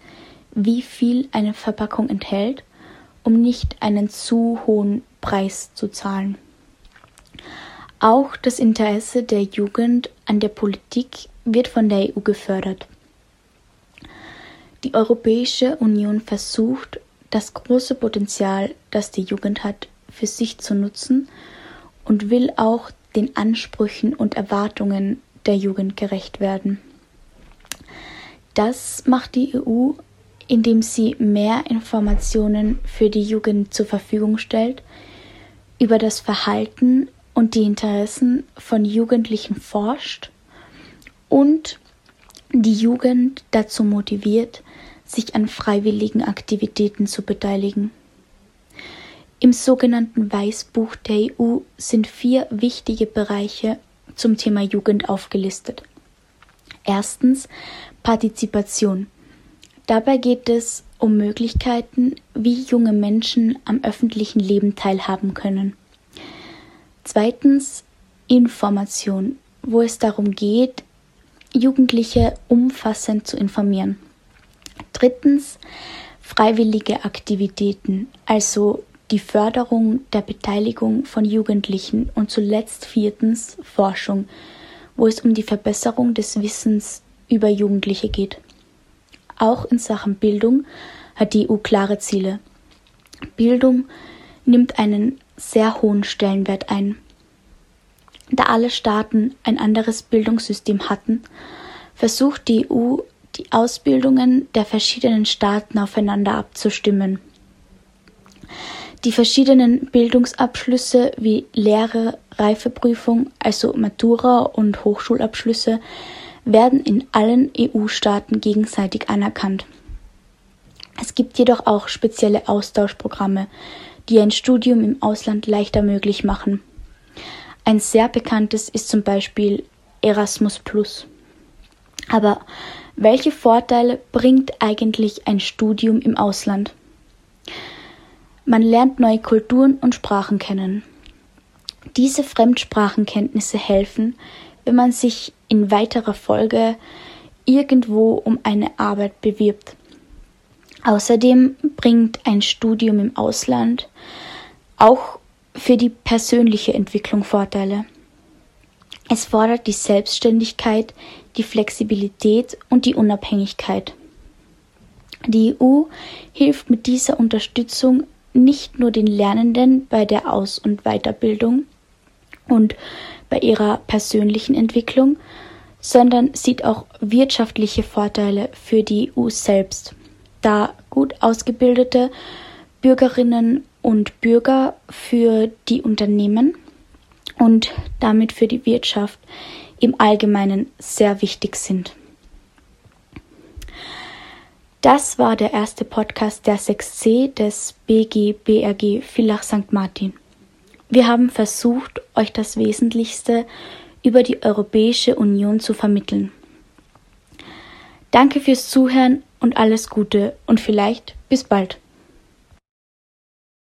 [SPEAKER 6] wie viel eine Verpackung enthält, um nicht einen zu hohen Preis zu zahlen. Auch das Interesse der Jugend an der Politik wird von der EU gefördert. Die Europäische Union versucht, das große Potenzial, das die Jugend hat, für sich zu nutzen und will auch den Ansprüchen und Erwartungen der Jugend gerecht werden. Das macht die EU, indem sie mehr Informationen für die Jugend zur Verfügung stellt, über das Verhalten und die Interessen von Jugendlichen forscht und die Jugend dazu motiviert, sich an freiwilligen Aktivitäten zu beteiligen. Im sogenannten Weißbuch der EU sind vier wichtige Bereiche zum Thema Jugend aufgelistet. Erstens Partizipation. Dabei geht es um Möglichkeiten, wie junge Menschen am öffentlichen Leben teilhaben können. Zweitens Information, wo es darum geht, Jugendliche umfassend zu informieren. Drittens freiwillige Aktivitäten, also die Förderung der Beteiligung von Jugendlichen und zuletzt viertens Forschung, wo es um die Verbesserung des Wissens über Jugendliche geht. Auch in Sachen Bildung hat die EU klare Ziele. Bildung nimmt einen sehr hohen Stellenwert ein. Da alle Staaten ein anderes Bildungssystem hatten, versucht die EU die Ausbildungen der verschiedenen Staaten aufeinander abzustimmen. Die verschiedenen Bildungsabschlüsse wie Lehre, Reifeprüfung, also Matura und Hochschulabschlüsse werden in allen EU-Staaten gegenseitig anerkannt. Es gibt jedoch auch spezielle Austauschprogramme, die ein Studium im Ausland leichter möglich machen. Ein sehr bekanntes ist zum Beispiel Erasmus Aber welche Vorteile bringt eigentlich ein Studium im Ausland? Man lernt neue Kulturen und Sprachen kennen. Diese Fremdsprachenkenntnisse helfen, wenn man sich in weiterer Folge irgendwo um eine Arbeit bewirbt. Außerdem bringt ein Studium im Ausland auch für die persönliche Entwicklung Vorteile. Es fordert die Selbstständigkeit, die Flexibilität und die Unabhängigkeit. Die EU hilft mit dieser Unterstützung nicht nur den Lernenden bei der Aus- und Weiterbildung und bei ihrer persönlichen Entwicklung, sondern sieht auch wirtschaftliche Vorteile für die EU selbst, da gut ausgebildete Bürgerinnen und Bürger für die Unternehmen und damit für die Wirtschaft im Allgemeinen sehr wichtig sind. Das war der erste Podcast der 6c des BGBRG Villach St. Martin. Wir haben versucht, euch das Wesentlichste über die Europäische Union zu vermitteln. Danke fürs Zuhören und alles Gute und vielleicht bis bald.